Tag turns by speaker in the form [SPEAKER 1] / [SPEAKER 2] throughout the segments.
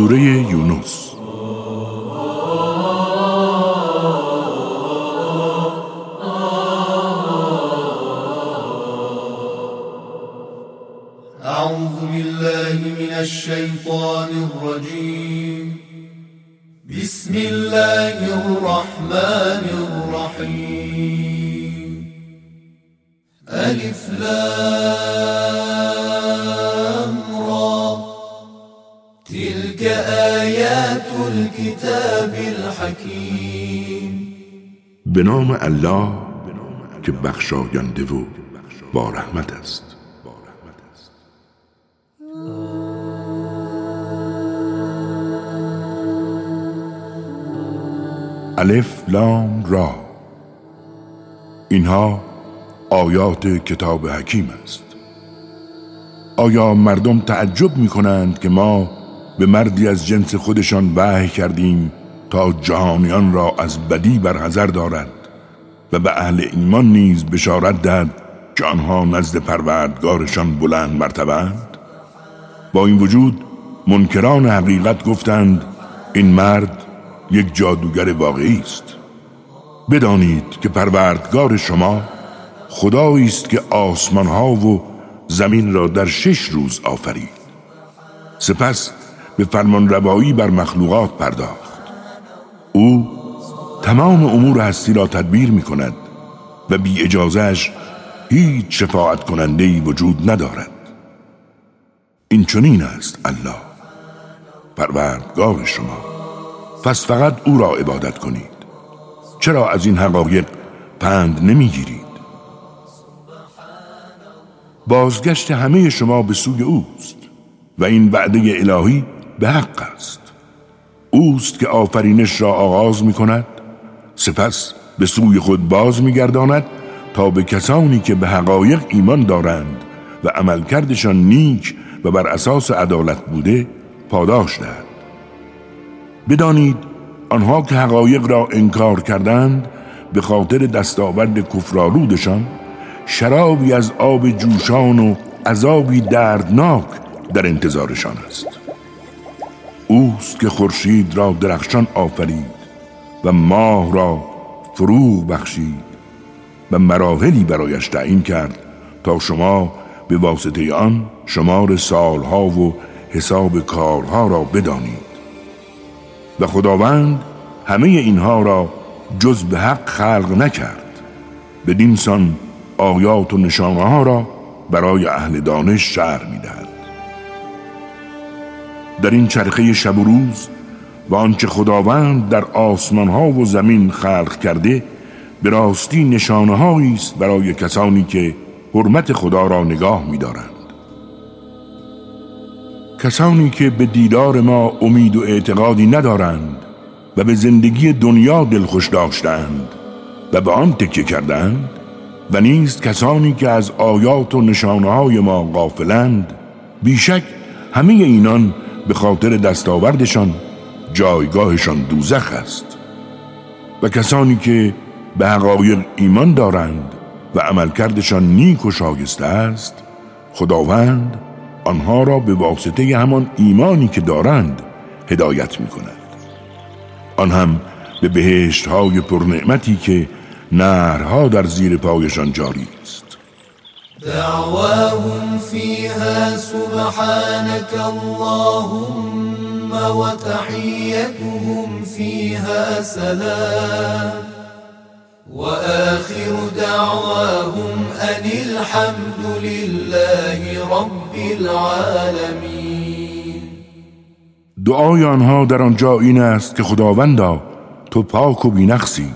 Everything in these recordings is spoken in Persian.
[SPEAKER 1] سوره یونس به نام الله که بخشاینده و با رحمت است. الف لام را. اینها آیات کتاب حکیم است. آیا مردم تعجب می کنند که ما به مردی از جنس خودشان وحی کردیم تا جهانیان را از بدی برحضر دارد و به اهل ایمان نیز بشارت دهد که آنها نزد پروردگارشان بلند مرتبند. با این وجود منکران حقیقت گفتند این مرد یک جادوگر واقعی است. بدانید که پروردگار شما خدایی است که آسمان ها و زمین را در شش روز آفرید. سپس به فرمان روایی بر مخلوقات پرداخت. او تمام امور هستی را تدبیر می کند و بی اجازهش هیچ شفاعت کننده ای وجود ندارد. این چنین است الله. پروردگار شما پس فقط او را عبادت کنید. چرا از این حقایق پند نمی‌گیرید؟ بازگشت همه شما به سوی اوست و این وعده الهی به حق است. اوست که آفرینش را آغاز می کند سپس به سوی خود باز می گرداند تا به کسانی که به حقایق ایمان دارند و عملکردشان نیک و بر اساس عدالت بوده پاداش دهد. بدانید آنها که حقایق را انکار کردند به خاطر دستاورد کفرالودشان شرابی از آب جوشان و عذابی دردناک در انتظارشان است. اوست که خورشید را درخشان آفرید و ماه را فروغ بخشید و مراحلی برایش تعیین کرد تا شما به واسطه آن شمار سالها و حساب کارها را بدانید. و خداوند همه اینها را جز به حق خلق نکرد. بدین سان آیات و نشانه ها را برای اهل دانش شعر می‌دهد. در این چرخه شب و روز و آنچه خداوند در آسمان ها و زمین خلق کرده به راستی نشانه است برای کسانی که حرمت خدا را نگاه می‌دارند. کسانی که به دیدار ما امید و اعتقادی ندارند و به زندگی دنیا دلخوش داشتند و به آن تکیه کردند و نیست کسانی که از آیات و نشانه های ما غافلند بیشک همه اینان به خاطر دستاوردشان جایگاهشان دوزخ است. و کسانی که به حقایق ایمان دارند و عملکردشان نیک و شایسته است خداوند آنها را به واسطه همان ایمانی که دارند هدایت می کند آن هم به بهشت های پرنعمتی که نهرها در زیر پایشان جاری است.
[SPEAKER 2] دعواهم فيها سبحانك اللهم وتحيتهم فيها سلام. وآخر دعواهم أن الحمد لله رب العالمين.
[SPEAKER 1] دعای آنها در آنجا این است که خداوندا تو پاک و بینقصی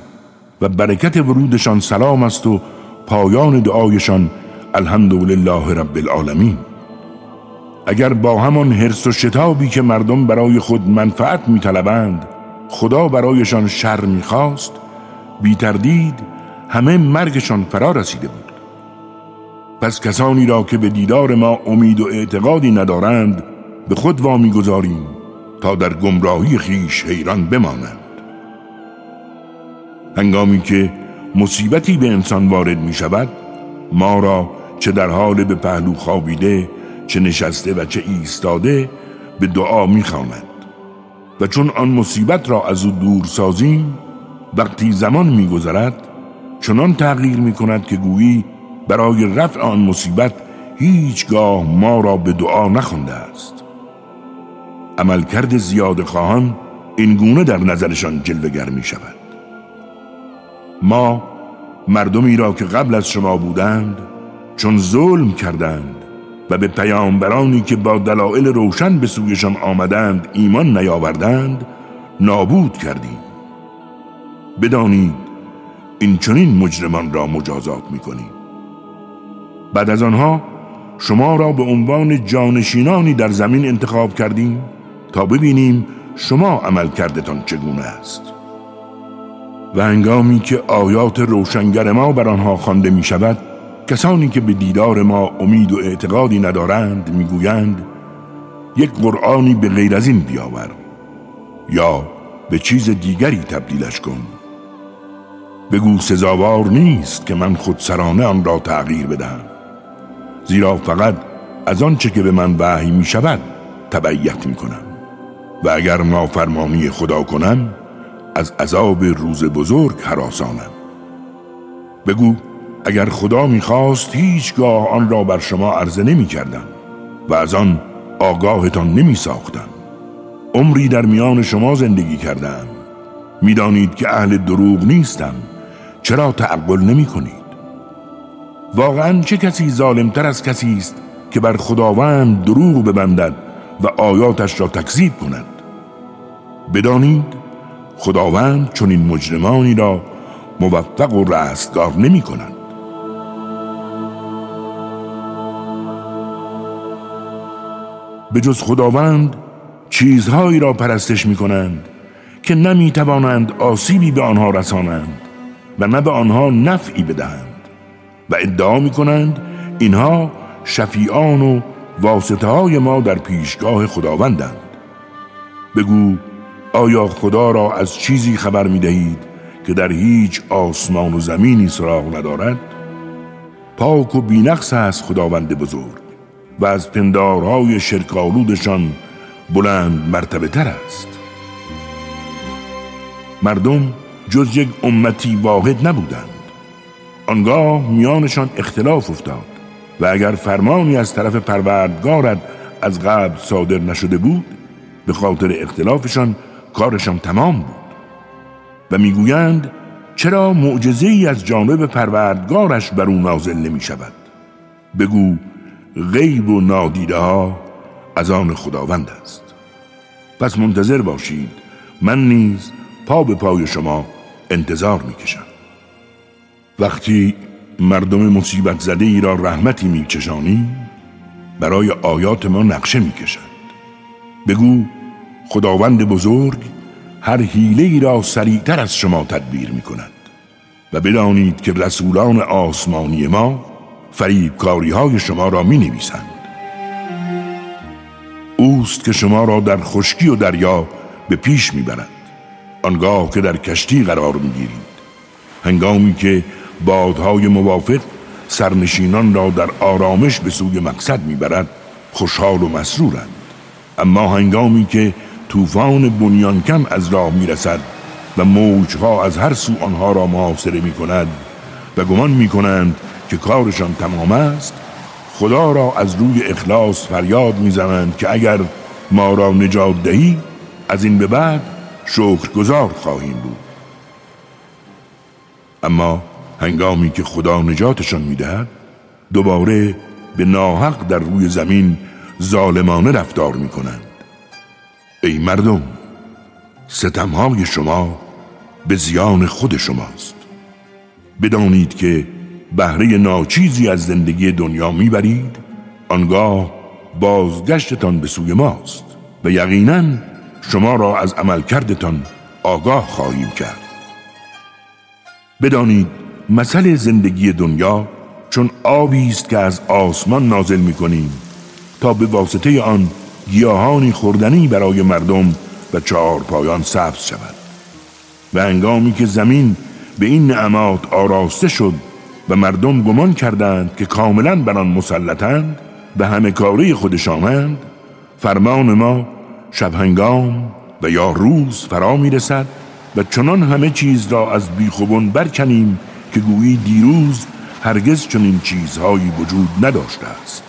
[SPEAKER 1] و برکت ورودشان سلام است و پایان دعایشان الحمدلله رب العالمین. اگر با همان حرس و شتابی که مردم برای خود منفعت میطلبند خدا برایشان شر می‌خواست بی تردید همه مرگشان فرا رسیده بود. پس کسانی را که به دیدار ما امید و اعتقادی ندارند به خود وامی گذاریم تا در گمراهی خیش حیران بمانند. هنگامی که مصیبتی به انسان وارد می شود ما را چه در حال به پهلو خوابیده چه نشسته و چه ایستاده به دعا می خواند. و چون آن مصیبت را از او دور سازیم وقتی زمان میگذرد چنان تغییر می کند که گویی برای رفع آن مصیبت هیچگاه ما را به دعا نخونده است. عملکرد زیاد خواهان این گونه در نظرشان جلوگر می شود. ما مردمی را که قبل از شما بودند چون ظلم کردند و به پیامبرانی که با دلایل روشن به سویشان آمدند ایمان نیاوردند نابود کردیم. بدانید این چنین مجرمان را مجازات می‌کنیم. بعد از آنها شما را به عنوان جانشینانی در زمین انتخاب کردیم تا ببینیم شما عمل کردتان چگونه است. و هنگامی که آیات روشنگر ما بر آنها خوانده می شود کسانی که به دیدار ما امید و اعتقادی ندارند می‌گویند یک قرآنی به غیر از این بیاور یا به چیز دیگری تبدیلش کن. بگو سزاوار نیست که من خودسرانه آن را تغییر بدهم زیرا فقط از آنچه که به من وحی می شود تبعیت می کنم و اگر نافرمانی خدا کنم از عذاب روز بزرگ حراسانم. بگو اگر خدا می‌خواست هیچگاه آن را بر شما عرضه نمی کردم و از آن آگاهتان نمی ساختم عمری در میان شما زندگی کردم. می‌دانید که اهل دروغ نیستم. چرا تعقل نمی کنید واقعا چه کسی ظالمتر از کسی است که بر خداوند دروغ ببندد و آیاتش را تکذیب کند؟ بدانید خداوند چون مجرمانی را موفق و رستگار نمی کند به جز خداوند چیزهایی را پرستش می کنند که نمی توانند آسیبی به آنها رسانند و نه به آنها نفعی بدهند و ادعا می کنند اینها شفیعان و واسطه های ما در پیشگاه خداوندند بگو آیا خدا را از چیزی خبر می دهید که در هیچ آسمان و زمینی سراغ ندارد؟ پاک و بینقص است خداوند بزرگ و از پندارهای شرکالودشان بلند مرتبه تر است. مردم جز یک امتی واحد نبودند. آنگاه میانشان اختلاف افتاد و اگر فرمانی از طرف پروردگارت از قبل صادر نشده بود به خاطر اختلافشان کارشان تمام بود. و می‌گویند چرا معجزه ای از جانب پروردگارش بر او نازل نمی شود بگو غیب و نادیده ها از آن خداوند است. پس منتظر باشید من نیز پا به پای شما انتظار می‌کشم. وقتی مردم مصیبت زده ای را رحمتی میچشانی برای آیات ما نقشه می‌کشند بگو خداوند بزرگ هر حیله ای را سریعتر از شما تدبیر می کند و بدانید که رسولان آسمانی ما فریبکاری های شما را می نویسند اوست که شما را در خشکی و دریا به پیش می برد آنگاه که در کشتی قرار می گیرید هنگامی که بادهای موافق سرنشینان را در آرامش به سوی مقصد می‌برد خوشحال و مسرورند. اما هنگامی که طوفان بنیانکم از راه می‌رسد و موجها از هر سو آنها را محاصره می کند و گمان می کنند که کارشان تمام است خدا را از روی اخلاص فریاد می‌زنند که اگر ما را نجات دهی از این به بعد شکرگزار خواهیم بود. اما هنگامی که خدا نجاتشان می‌دهد دوباره به ناحق در روی زمین ظالمانه رفتار می‌کنند. ای مردم ستمهای شما به زیان خود شماست. بدانید که بهره ناچیزی از زندگی دنیا می‌برید آنگاه بازگشتتان به سوی ماست و یقینا شما را از عملکردتان آگاه خواهیم کرد. بدانید مثل زندگی دنیا چون آبی است که از آسمان نازل می‌کنیم تا به واسطه آن گیاهانی خوردنی برای مردم و چهار پایان سبز شود. و انگامی که زمین به این نعمات آراسته شد و مردم گمان کردند که کاملا بر آن به همه کاری خودشانند فرمان ما شب هنگام و یا روز فرا می رسد و چنان همه چیز را از بیخوبون برکنیم که گویی دیروز هرگز چنین چیزهایی وجود نداشته است.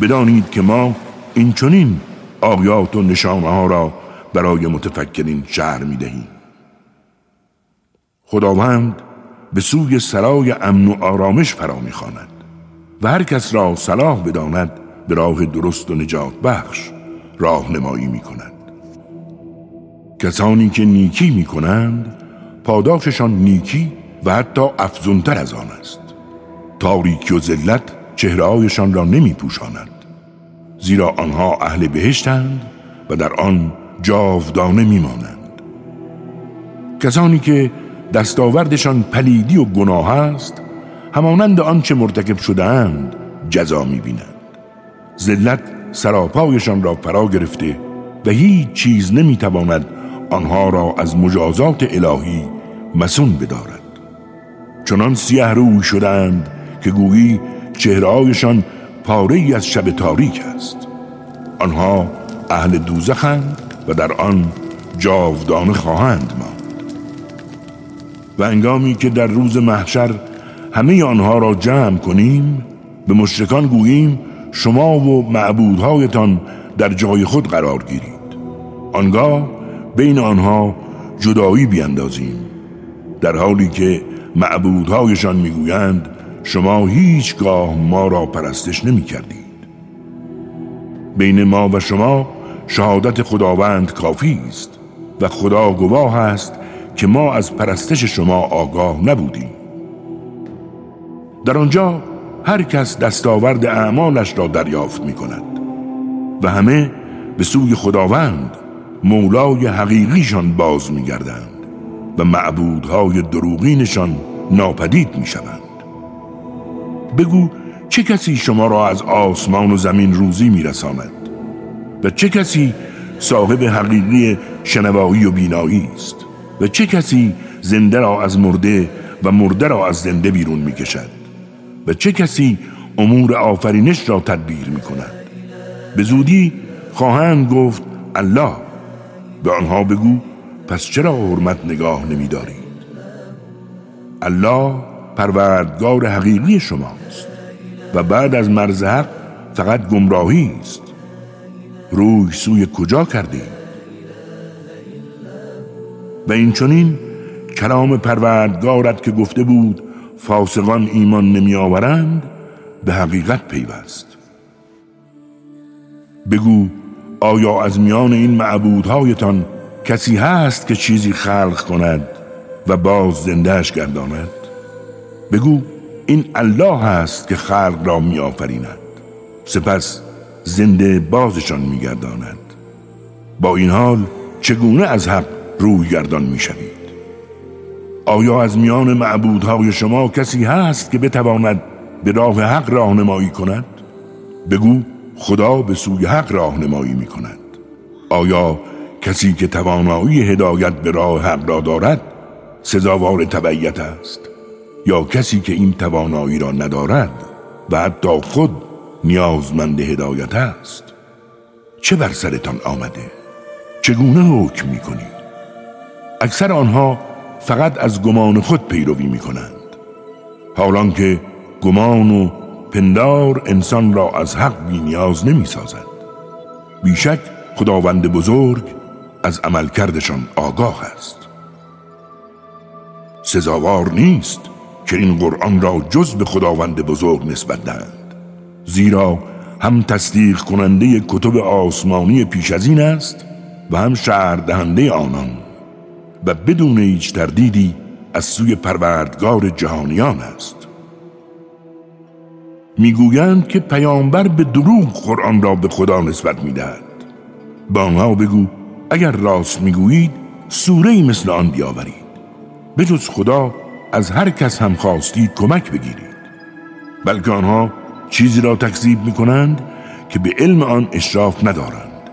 [SPEAKER 1] بدانید که ما این چنین آیات و نشانه ها را برای متفکرین شهر می دهیم خداوند به سوی سرای امن و آرامش فرا می خاند و هر کس را صلاح بداند به راه درست و نجات بخش راهنمایی می کند کسانی که نیکی می کنند پاداششان نیکی و حتی افزونتر از آن است. تاریکی و ذلت چهرهایشان را نمی پوشاند زیرا آنها اهل بهشتند و در آن جاودانه میمانند. کسانی که دستاوردشان پلیدی و گناه است همانند آنچه مرتکب شدهاند جزا می‌بینند ذلت سراپایشان را فرا گرفته و هیچ چیز نمی‌تواند آنها را از مجازات الهی مسون بدارد. چنان سیه روی شدند که گویی چهرهایشان پاره ای از شب تاریک است. آنها اهل دوزخند و در آن جاودانه خواهند ماند. و انگامی که در روز محشر همه آنها را جمع کنیم به مشرکان گوییم شما و معبودهایتان در جای خود قرار گیرید. آنگاه بین آنها جدایی بیندازیم در حالی که معبودهایشان می‌گویند شما هیچگاه ما را پرستش نمی کردید بین ما و شما شهادت خداوند کافی است و خدا گواه است که ما از پرستش شما آگاه نبودیم. در آنجا هر کس دستاورد اعمالش را دریافت می کند و همه به سوی خداوند مولای حقیقیشان باز می گردند و معبودهای دروغینشان ناپدید می شوند بگو چه کسی شما را از آسمان و زمین روزی می رساند و چه کسی صاحب حقیقی شنوایی و بینایی است؟ و چه کسی زنده را از مرده و مرده را از زنده بیرون می کشد و چه کسی امور آفرینش را تدبیر می کند به زودی خواهند گفت الله. به آنها بگو پس چرا حرمت نگاه نمی دارید الله پروردگار حقیقی شماست و بعد از مرز حق فقط گمراهی است. روی سوی کجا کردید؟ و این چونین کلام پروردگارت که گفته بود فاسقان ایمان نمی آورند به حقیقت پیوست. بگو آیا از میان این معبودهایتان کسی هست که چیزی خلق کند و باز زندهش گرداند؟ بگو این الله هست که خلق را می آفریند سپس زنده بازشان می گرداند با این حال چگونه از حق روی گردان می شوید آیا از میان معبودهای شما کسی هست که بتواند به راه حق راهنمایی کند؟ بگو خدا به سوی حق راهنمایی می کند آیا کسی که توانایی هدایت به راه حق را دارد سزاوار تبعیت است؟ یا کسی که این توانایی را ندارد و حتی خود نیازمند هدایت است؟ چه بر سرتان آمده؟ چگونه حکم می کنید اکثر آنها فقط از گمان خود پیروی می کنند حالان که گمان و پندار انسان را از حق بی نیاز نمی سازد بیشک خداوند بزرگ از عملکردشان آگاه است. سزاوار نیست که این قرآن را جز به خداوند بزرگ نسبت دهند. زیرا هم تصدیق کننده کتب آسمانی پیش از این است و هم شهر دهنده آنان و بدون هیچ تردیدی از سوی پروردگار جهانیان است. می‌گویند که پیامبر به دروغ قرآن را به خدا نسبت می‌دهد. با آنها بگو اگر راست می‌گویید سوره مثل آن بیاورید. جز خدا از هر کس هم خواستید کمک بگیرید. بلکه آنها چیزی را تکذیب می کنند که به علم آن اشراف ندارند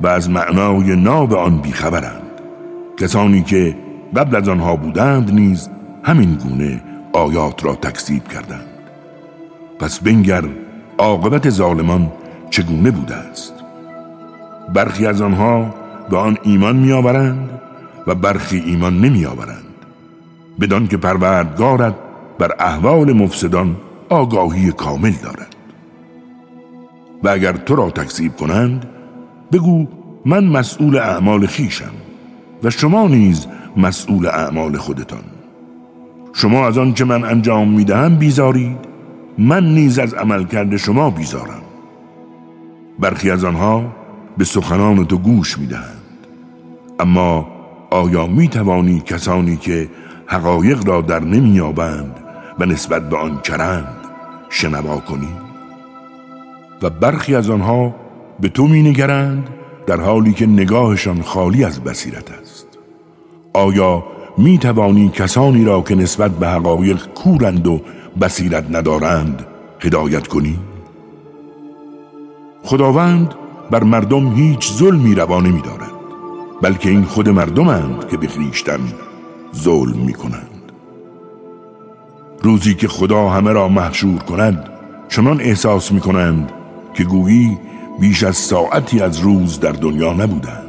[SPEAKER 1] و از معنای ناب آن بیخبرند. کسانی که قبل از آنها بودند نیز همین گونه آیات را تکذیب کردند. پس بنگر عاقبت ظالمان چگونه بوده است؟ برخی از آنها به آن ایمان میآورند و برخی ایمان نمیآورند. بدان که پروردگارت بر احوال مفسدان آگاهی کامل دارد. و اگر تو را تکذیب کنند بگو من مسئول اعمال خیشم. و شما نیز مسئول اعمال خودتان. شما از آن که من انجام می‌دهم بیزارید من نیز از عمل کرده شما بیزارم. برخی از آنها به سخنان تو گوش می‌دهند. اما آیا می توانی کسانی که حقایق را در نمیابند و نسبت به آن کرند شنوا کنی؟ و برخی از آنها به تو می نگرند در حالی که نگاهشان خالی از بصیرت است. آیا می توانی کسانی را که نسبت به حقایق کورند و بصیرت ندارند هدایت کنی؟ خداوند بر مردم هیچ ظلمی روا نمی دارد بلکه این خود مردمند که به ظلم می کنند روزی که خدا همه را محشور کند چنان احساس می کنند که گویی بیش از ساعتی از روز در دنیا نبودند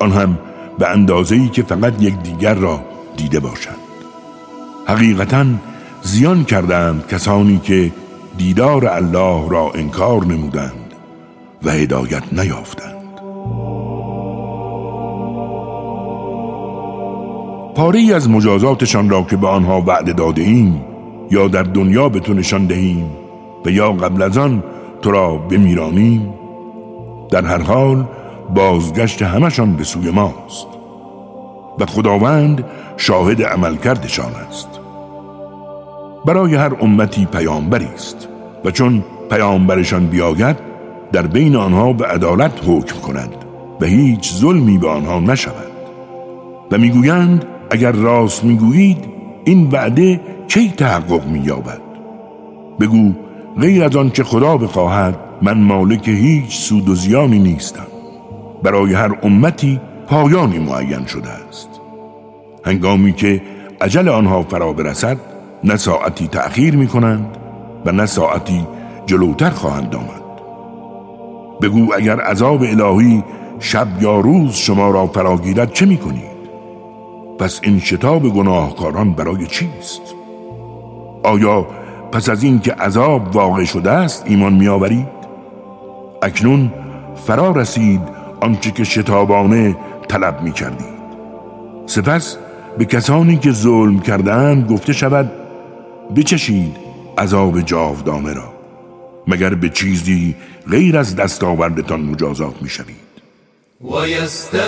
[SPEAKER 1] آن هم به اندازه‌ای که فقط یک دیگر را دیده باشند. حقیقتا زیان کردند کسانی که دیدار الله را انکار نمودند و هدایت نیافتند. پاره از مجازاتشان را که به آنها وعده داده ایم یا در دنیا به تو نشان دهیم و یا قبل از آن تو را بمیرانیم در هر حال بازگشت همشان به سوی ماست. و خداوند شاهد عمل کردشان است. برای هر امتی پیامبری است. و چون پیامبرشان بیاید در بین آنها به عدالت حکم کند و هیچ ظلمی به آنها نشود. و می‌گویند اگر راست می‌گویید این وعده کی تحقق مییابد؟ بگو غیر از آن که خدا بخواهد من مالک هیچ سود و زیانی نیستم. برای هر امتی پایانی معین شده است هنگامی که عجل آنها فرا برسد نه ساعتی تأخیر می کنند و نه ساعتی جلوتر خواهند آمد بگو اگر عذاب الهی شب یا روز شما را فراگیرد چه می کنید؟ پس این شتاب گناهکاران برای چیست؟ آیا پس از این که عذاب واقع شده است ایمان می آورید؟ اکنون فرا رسید آنچه که شتابانه طلب می کردید سپس به کسانی که ظلم کردند گفته شود بچشید عذاب جاودانه را مگر به چیزی غیر از دستاوردتان مجازات می شوید
[SPEAKER 2] و یستنبئونک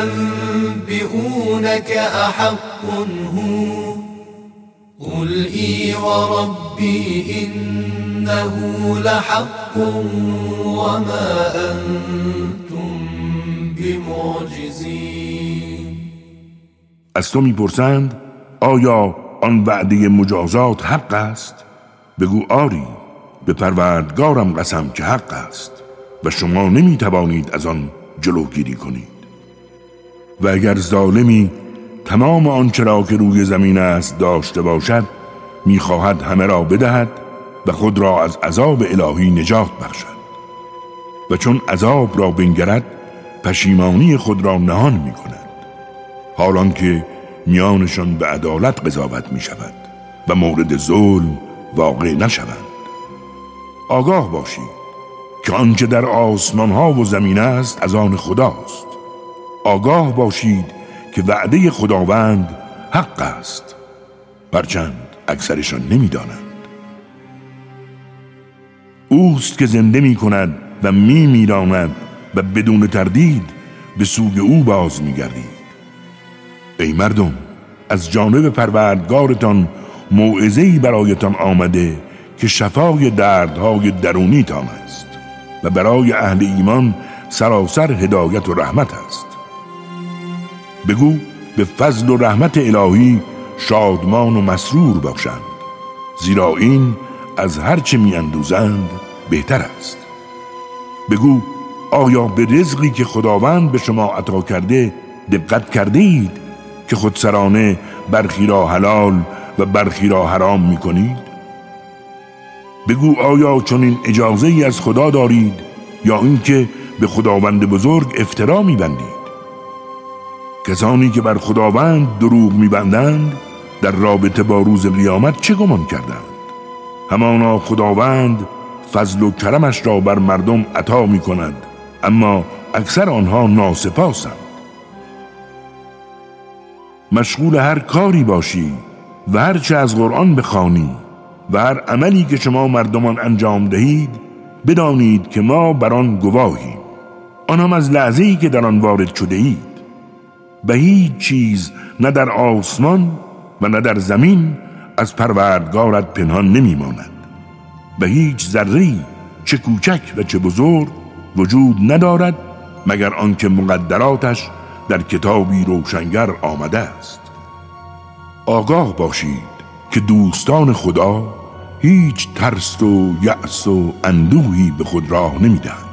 [SPEAKER 2] احق هو قل ای و ربی انه لحق انتم بمعجزین
[SPEAKER 1] از تو می‌پرسند آیا آن وعده مجازات حق است؟ بگو آری به پروردگارم قسم که حق است و شما نمی توانید از آن جلوگیری کنید. و اگر ظالمی تمام آنچه را که روی زمین است داشته باشد می‌خواهد همه را بدهد و خود را از عذاب الهی نجات بخشد. و چون عذاب را بنگرد پشیمانی خود را نهان می کند حالان که میانشان به عدالت قضاوت می شود و مورد ظلم واقع نشوند. آگاه باشید که آنچه در آسمان ها و زمین است از آن خداست. آگاه باشید که وعده خداوند حق است. برچند اکثرشان نمی‌دانند. اوست که زنده می کند و می میراند و بدون تردید به سوی او باز می گردید ای مردم از جانب پروردگارتان موعظه‌ای برایتان آمده که شفای دردهای درونیتان است و برای اهل ایمان سراسر هدایت و رحمت است. بگو به فضل و رحمت الهی شادمان و مسرور باشند زیرا این از هرچه می اندوزند بهتر است. بگو آیا به رزقی که خداوند به شما عطا کرده دقت کرده اید که خودسرانه برخی را حلال و برخی را حرام می کنید بگو آیا چون اجازه ای از خدا دارید یا اینکه به خداوند بزرگ افترا میبندید؟ کسانی که بر خداوند دروغ میبندند در رابطه با روز قیامت چه گمان کردند؟ همانا خداوند فضل و کرمش را بر مردم عطا می کند اما اکثر آنها ناسپاسند. مشغول هر کاری باشی و هر چه از قرآن بخوانی و هر عملی که شما مردمان انجام دهید بدانید که ما بر آن گواهیم. آن هم از لحظه که در آن وارد شده اید. به هیچ چیز نه در آسمان و نه در زمین از پروردگارت پنهان نمیماند. به هیچ ذره چه کوچک و چه بزرگ وجود ندارد مگر آنکه مقدراتش در کتابی روشنگر آمده است. آگاه باشید که دوستان خدا هیچ ترس و یأس و اندوهی به خود راه نمی‌دهند.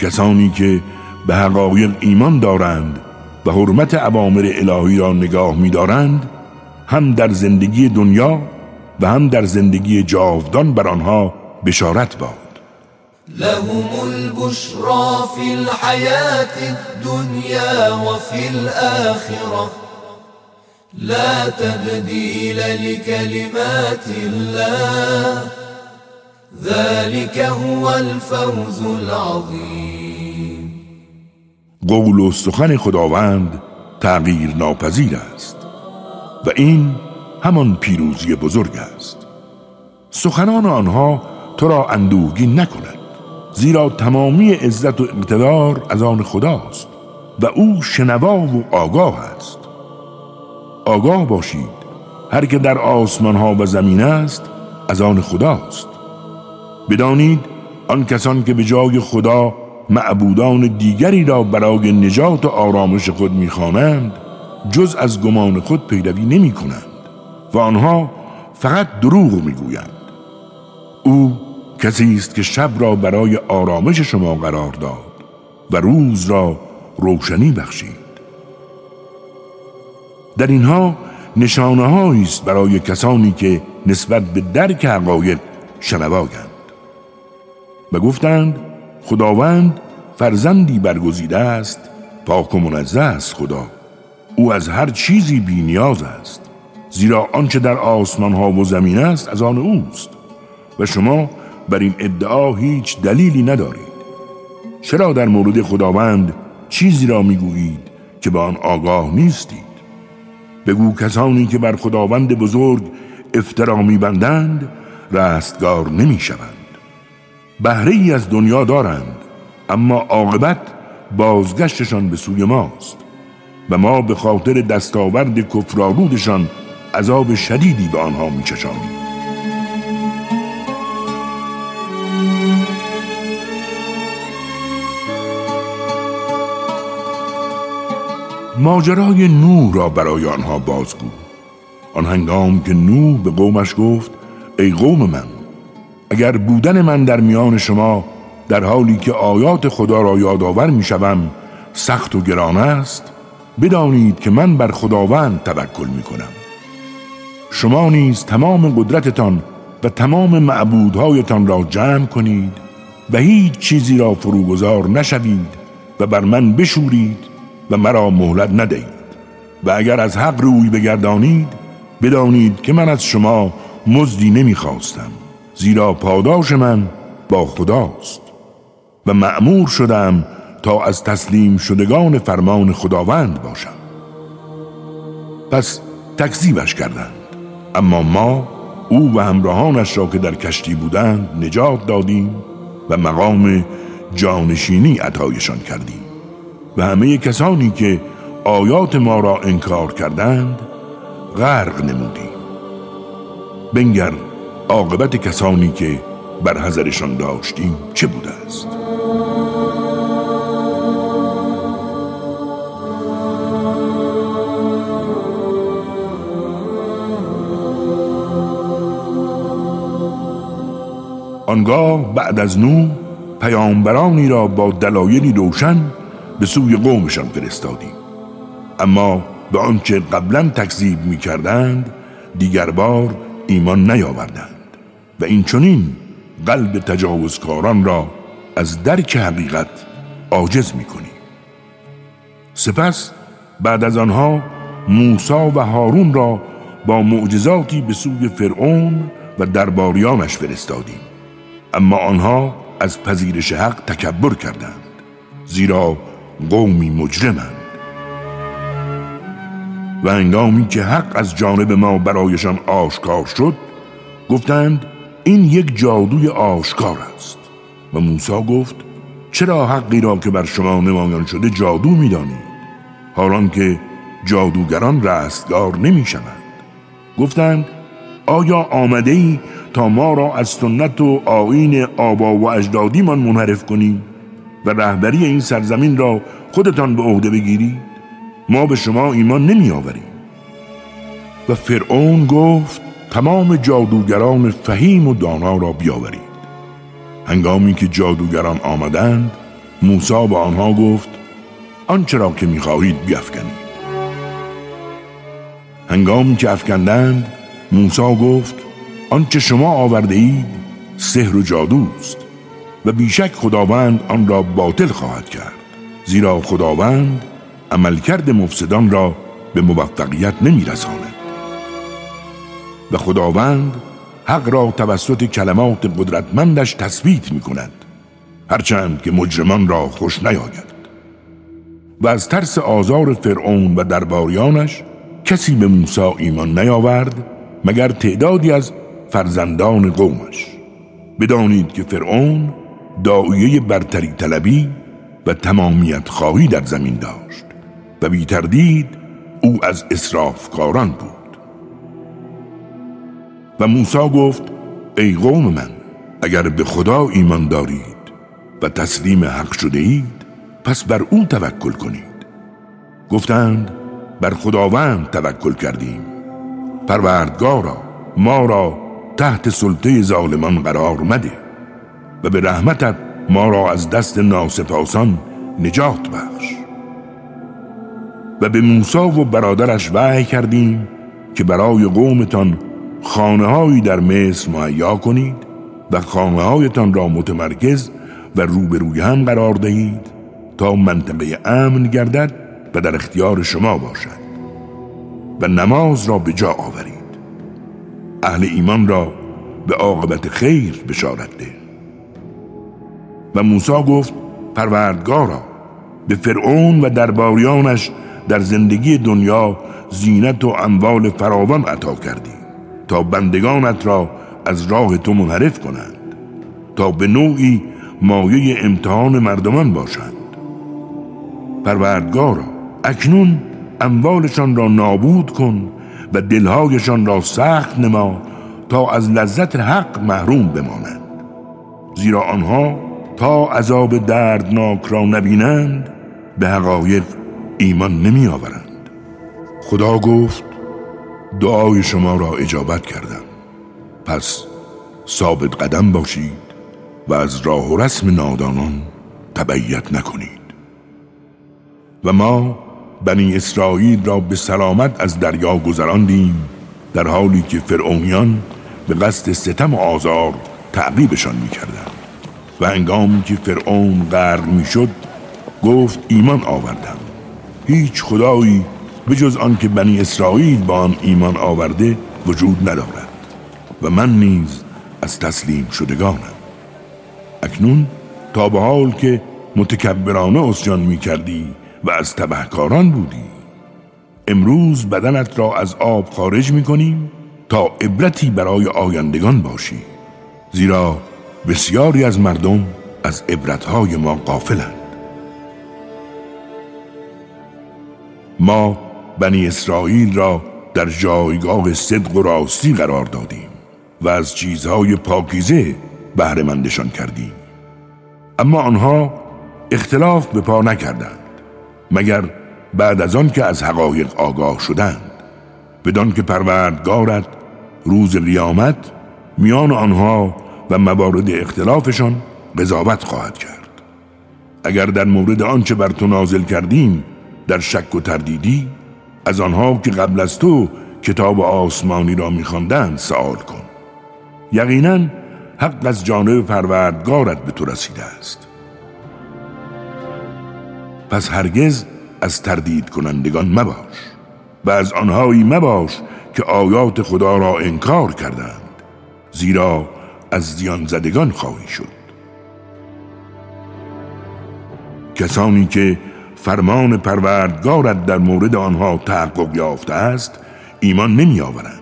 [SPEAKER 1] کسانی که به حقایق ایمان دارند و حرمت عوامر الهی را نگاه می‌دارند هم در زندگی دنیا و هم در زندگی جاودان بر آنها بشارت باد.
[SPEAKER 2] لهم البشرى في الحياة الدنيا وفي الآخرة. لا تبديل لكلمات الله. ذلك هو الفوز العظيم.
[SPEAKER 1] قول سخن خداوند تغییر ناپذیر است و این همان پیروزی بزرگ است. سخنان آنها تو را اندوهگین نکند. زیرا تمامی عزت و اقتدار از آن خداست و او شنوا و آگاه است. آگاه باشید هر که در آسمان ها و زمین است از آن خداست. بدانید آن کسان که به جای خدا معبودان دیگری را برای نجات و آرامش خود می‌خوانند جز از گمان خود پیروی نمی کنند و آنها فقط دروغ می‌گویند. او کسی است که شب را برای آرامش شما قرار داد و روز را روشنی بخشید. در اینها نشانه است برای کسانی که نسبت به درک حقایق شنواگند و گفتند خداوند فرزندی برگزیده است پاک و منزه است خدا. او از هر چیزی بی نیاز است زیرا آنچه در آسمان ها و زمین است از آن اوست و شما بر این ادعا هیچ دلیلی ندارید. چرا در مورد خداوند چیزی را می‌گویید که به آن آگاه نیستید؟ بگو کسانی که بر خداوند بزرگ افترا میبندند رستگار نمی‌شوند. بهره ای از دنیا دارند اما عاقبت بازگشتشان به سوی ماست و ما به خاطر دستاورد کفرآلودشان عذاب شدیدی به آنها میچشانیم. ماجرای نوح را برای آنها بازگو. آن هنگام که نوح به قومش گفت ای قوم من اگر بودن من در میان شما در حالی که آیات خدا را یادآور می‌شوم سخت و گران است بدانید که من بر خداوند توکل می کنم شما نیز تمام قدرتتان و تمام معبودهایتان را جمع کنید و هیچ چیزی را فروگذار نشوید و بر من بشورید و مرا مهلت ندهید. و اگر از حق روی بگردانید بدانید که من از شما مزدی نمی‌خواستم زیرا پاداش من با خداست. و معمور شدم تا از تسلیم شدگان فرمان خداوند باشم. پس تکذیبش کردند. اما ما او و همراهانش را که در کشتی بودند نجات دادیم و مقام جانشینی عطایشان کردیم. و همه کسانی که آیات ما را انکار کردند غرق نمودیم. بنگر عاقبت کسانی که بر حذرشان داشتیم چه بوده است؟ آنگاه بعد از نو پیامبرانی را با دلایلی روشن به سوی قومشان فرستادیم. اما به آنچه قبلا تکذیب می کردند دیگر بار ایمان نیاوردند و این چنین قلب تجاوزکاران را از درک حقیقت عاجز می کنیم سپس بعد از آنها موسا و هارون را با معجزاتی به سوی فرعون و درباریانش فرستادیم. اما آنها از پذیرش حق تکبر کردند زیرا قومی مجرمند. و انگامی که حق از جانب ما برایشان آشکار شد گفتند این یک جادوی آشکار است. و موسی گفت چرا حقی را که بر شما نمایان شده جادو می‌دانید؟ حالان که جادوگران رستگار نمی شوند گفتند آیا آمده ای تا ما را از سنت و آین آبا و اجدادیمان منحرف کنی؟ و رهبری این سرزمین را خودتان به عهده بگیرید. ما به شما ایمان نمی آوریم. و فرعون گفت تمام جادوگران فهیم و دانا را بیاورید. هنگامی که جادوگران آمدند موسی به آنها گفت آنچه را که می‌خواهید بیافکنید. هنگامی که افکندند موسی گفت آنچه شما آورده اید سحر و جادوست و بیشک خداوند آن را باطل خواهد کرد. زیرا خداوند عملکرد مفسدان را به موفقیت نمیرساند. و خداوند حق را توسط کلمات قدرتمندش تثبیت می کند هرچند که مجرمان را خوش نیاید. و از ترس آزار فرعون و درباریانش کسی به موسی ایمان نیاورد مگر تعدادی از فرزندان قومش. بدانید که فرعون دعایه برتری طلبی و تمامیت خواهی در زمین داشت و بی تردید او از اسرافکاران بود. و موسی گفت ای قوم من اگر به خدا ایمان دارید و تسلیم حق شده اید پس بر او توکل کنید. گفتند بر خداوند توکل کردیم. پروردگارا ما را تحت سلطه ظالمان قرار مده. و به رحمتت ما را از دست ناسپاسان نجات بخش. و به موسی و برادرش وحی کردیم که برای قومتان خانه هایی در مصر مهیا کنید و خانه هایتان را متمرکز و روبروی هم قرار دهید تا منطقه امن گردد و در اختیار شما باشد و نماز را به جا آورید. اهل ایمان را به عاقبت خیر بشارت ده. و موسی گفت پروردگارا به فرعون و درباریانش در زندگی دنیا زینت و اموال فراوان عطا کردی تا بندگانت را از راه تو منحرف کنند تا به نوعی مایه امتحان مردمان باشند. پروردگارا اکنون اموالشان را نابود کن و دلهایشان را سخت نما تا از لذت حق محروم بمانند زیرا آنها تا عذاب دردناک را نبینند به حقایق ایمان نمی آورند خدا گفت دعای شما را اجابت کردم. پس ثابت قدم باشید و از راه و رسم نادانان تبعیت نکنید. و ما بنی اسرائیل را به سلامت از دریا گذراندیم در حالی که فرعونیان به قصد ستم و آزار تعقیبشان می‌کردند. و انگامی که فرعون غرق می‌شد گفت ایمان آوردم. هیچ خدایی به جز آنکه بنی اسرائیل با آن ایمان آورده وجود ندارد و من نیز از تسلیم شدگانم. اکنون تا به حال که متکبرانه اسجان می کردی و از تبهکاران بودی امروز بدنت را از آب خارج می کنیم تا عبرتی برای آیندگان باشی. زیرا بسیاری از مردم از عبرتهای ما قافلند ما بنی اسرائیل را در جایگاه صدق و راستی قرار دادیم و از چیزهای پاکیزه بهرهمندشان کردیم. اما آنها اختلاف به پا نکردند مگر بعد از آن که از حقایق آگاه شدند. بدان که پروردگارت روز قیامت میان آنها و موارد اختلافشان قضاوت خواهد کرد. اگر در مورد آنچه بر تو نازل کردیم در شک و تردیدی از آنها که قبل از تو کتاب آسمانی را میخواندند سوال کن. یقینا حق از جانب پروردگارت به تو رسیده است. پس هرگز از تردید کنندگان مباش و از آنهایی مباش که آیات خدا را انکار کردند زیرا از زیان زدگان خواهی شد. کسانی که فرمان پروردگارت در مورد آنها تحقق یافته است ایمان نمی آورند.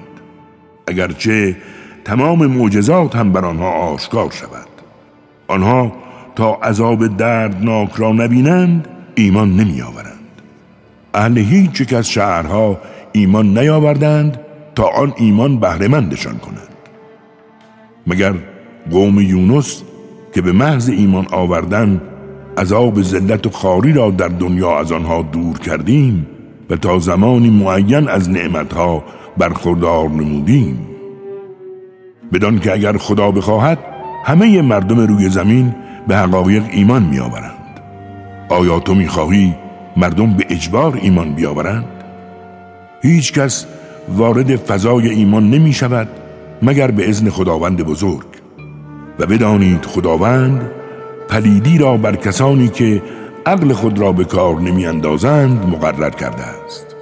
[SPEAKER 1] اگرچه تمام معجزات هم بر آنها آشکار شود. آنها تا عذاب دردناک را نبینند ایمان نمی آورند. اهل هیچ یک از شهرها ایمان نیاوردند تا آن ایمان بهرهمندشان کند. مگر قوم یونس که به محض ایمان آوردن عذاب ذلت و خاری را در دنیا از آنها دور کردیم و تا زمانی معین از نعمتها برخوردار نمودیم بدان که اگر خدا بخواهد همه مردم روی زمین به حقایق ایمان می آورند آیا تو می خواهی مردم به اجبار ایمان بیاورند؟ هیچ کس وارد فضای ایمان نمی شود مگر به ازن خداوند بزرگ و بدانید خداوند پلیدی را بر کسانی که عقل خود را به کار نمی اندازند مقرر کرده است.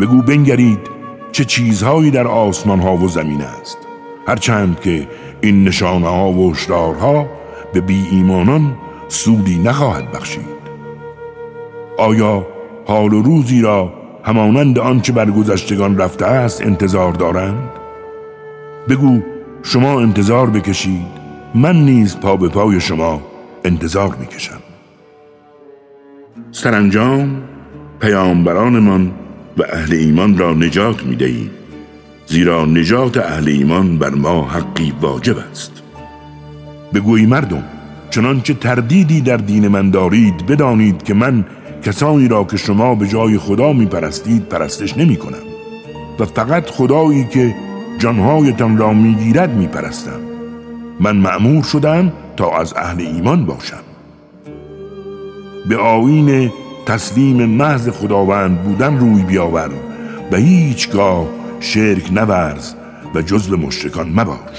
[SPEAKER 1] بگو بنگرید چه چیزهایی در آسمان ها و زمین است. هرچند که این نشانه ها و اشتارها به بی ایمانان سودی نخواهد بخشید. آیا حال و روزی را همانند آنچه بر گذشتگان رفته است انتظار دارند؟ بگو شما انتظار بکشید من نیز پا به پای شما انتظار می‌کشم. سرانجام پیامبرانمان و اهل ایمان را نجات می‌دهیم زیرا نجات اهل ایمان بر ما حقی واجب است. بگوی مردم چنانچه تردیدی در دین من دارید بدانید که من کسانی را که شما به جای خدا می پرستید پرستش نمی کنم و فقط خدایی که جانهایتان را می گیرد می پرستم من معمور شدم تا از اهل ایمان باشم. به آین تسلیم محض خداوند بودن روی بیاور و هیچگاه شرک نورز و جزو مشرکان مباش.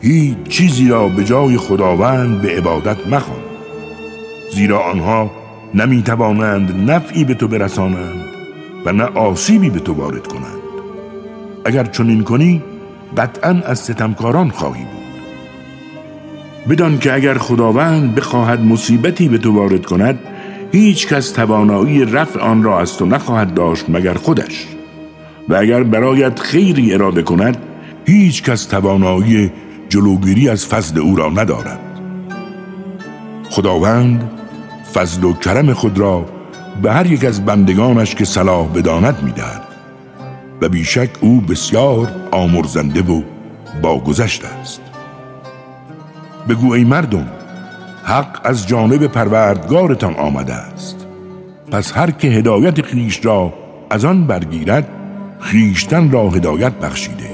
[SPEAKER 1] هیچ چیزی را به جای خداوند به عبادت مخوان. زیرا آنها نمی توانند نفعی به تو برسانند و نه آسیبی به تو وارد کنند. اگر چنین کنی قطعا از ستمکاران خواهی بود. بدان که اگر خداوند بخواهد مصیبتی به تو وارد کند هیچ کس توانایی رفع آن را از تو نخواهد داشت مگر خودش. و اگر برایت خیری اراده کند هیچ کس توانایی جلوگیری از فضل او را ندارد. خداوند فضل و کرم خود را به هر یک از بندگانش که صلاح بداند می‌دهد. و بیشک او بسیار آمرزنده و باگذشت است. بگو ای مردم حق از جانب پروردگارتان آمده است. پس هر که هدایت خیش را از آن برگیرد خیشتن را هدایت بخشیده.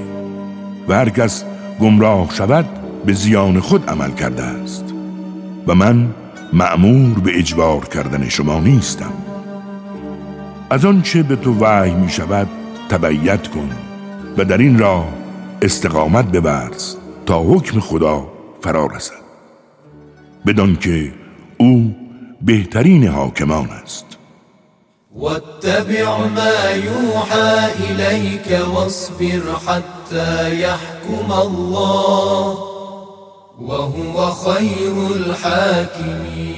[SPEAKER 1] و هر کس گمراه شود به زیان خود عمل کرده است. و من معمور به اجبار کردن شما نیستم. از آنچه به تو وحی می شود تبعیت کن و در این راه استقامت ببرز تا حکم خدا فرا رسد. بدان که او بهترین حاکمان است.
[SPEAKER 2] واتبع ما يوحى إليك واصبر حتى يحكم الله. وهو خير الحاكمين.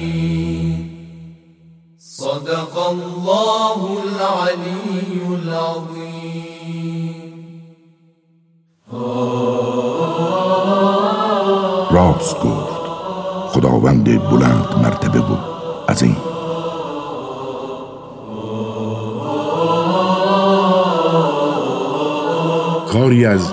[SPEAKER 2] صدق الله العلي العظيم.
[SPEAKER 1] راست گفت. خداوند بلند مرتبه بود این کاری از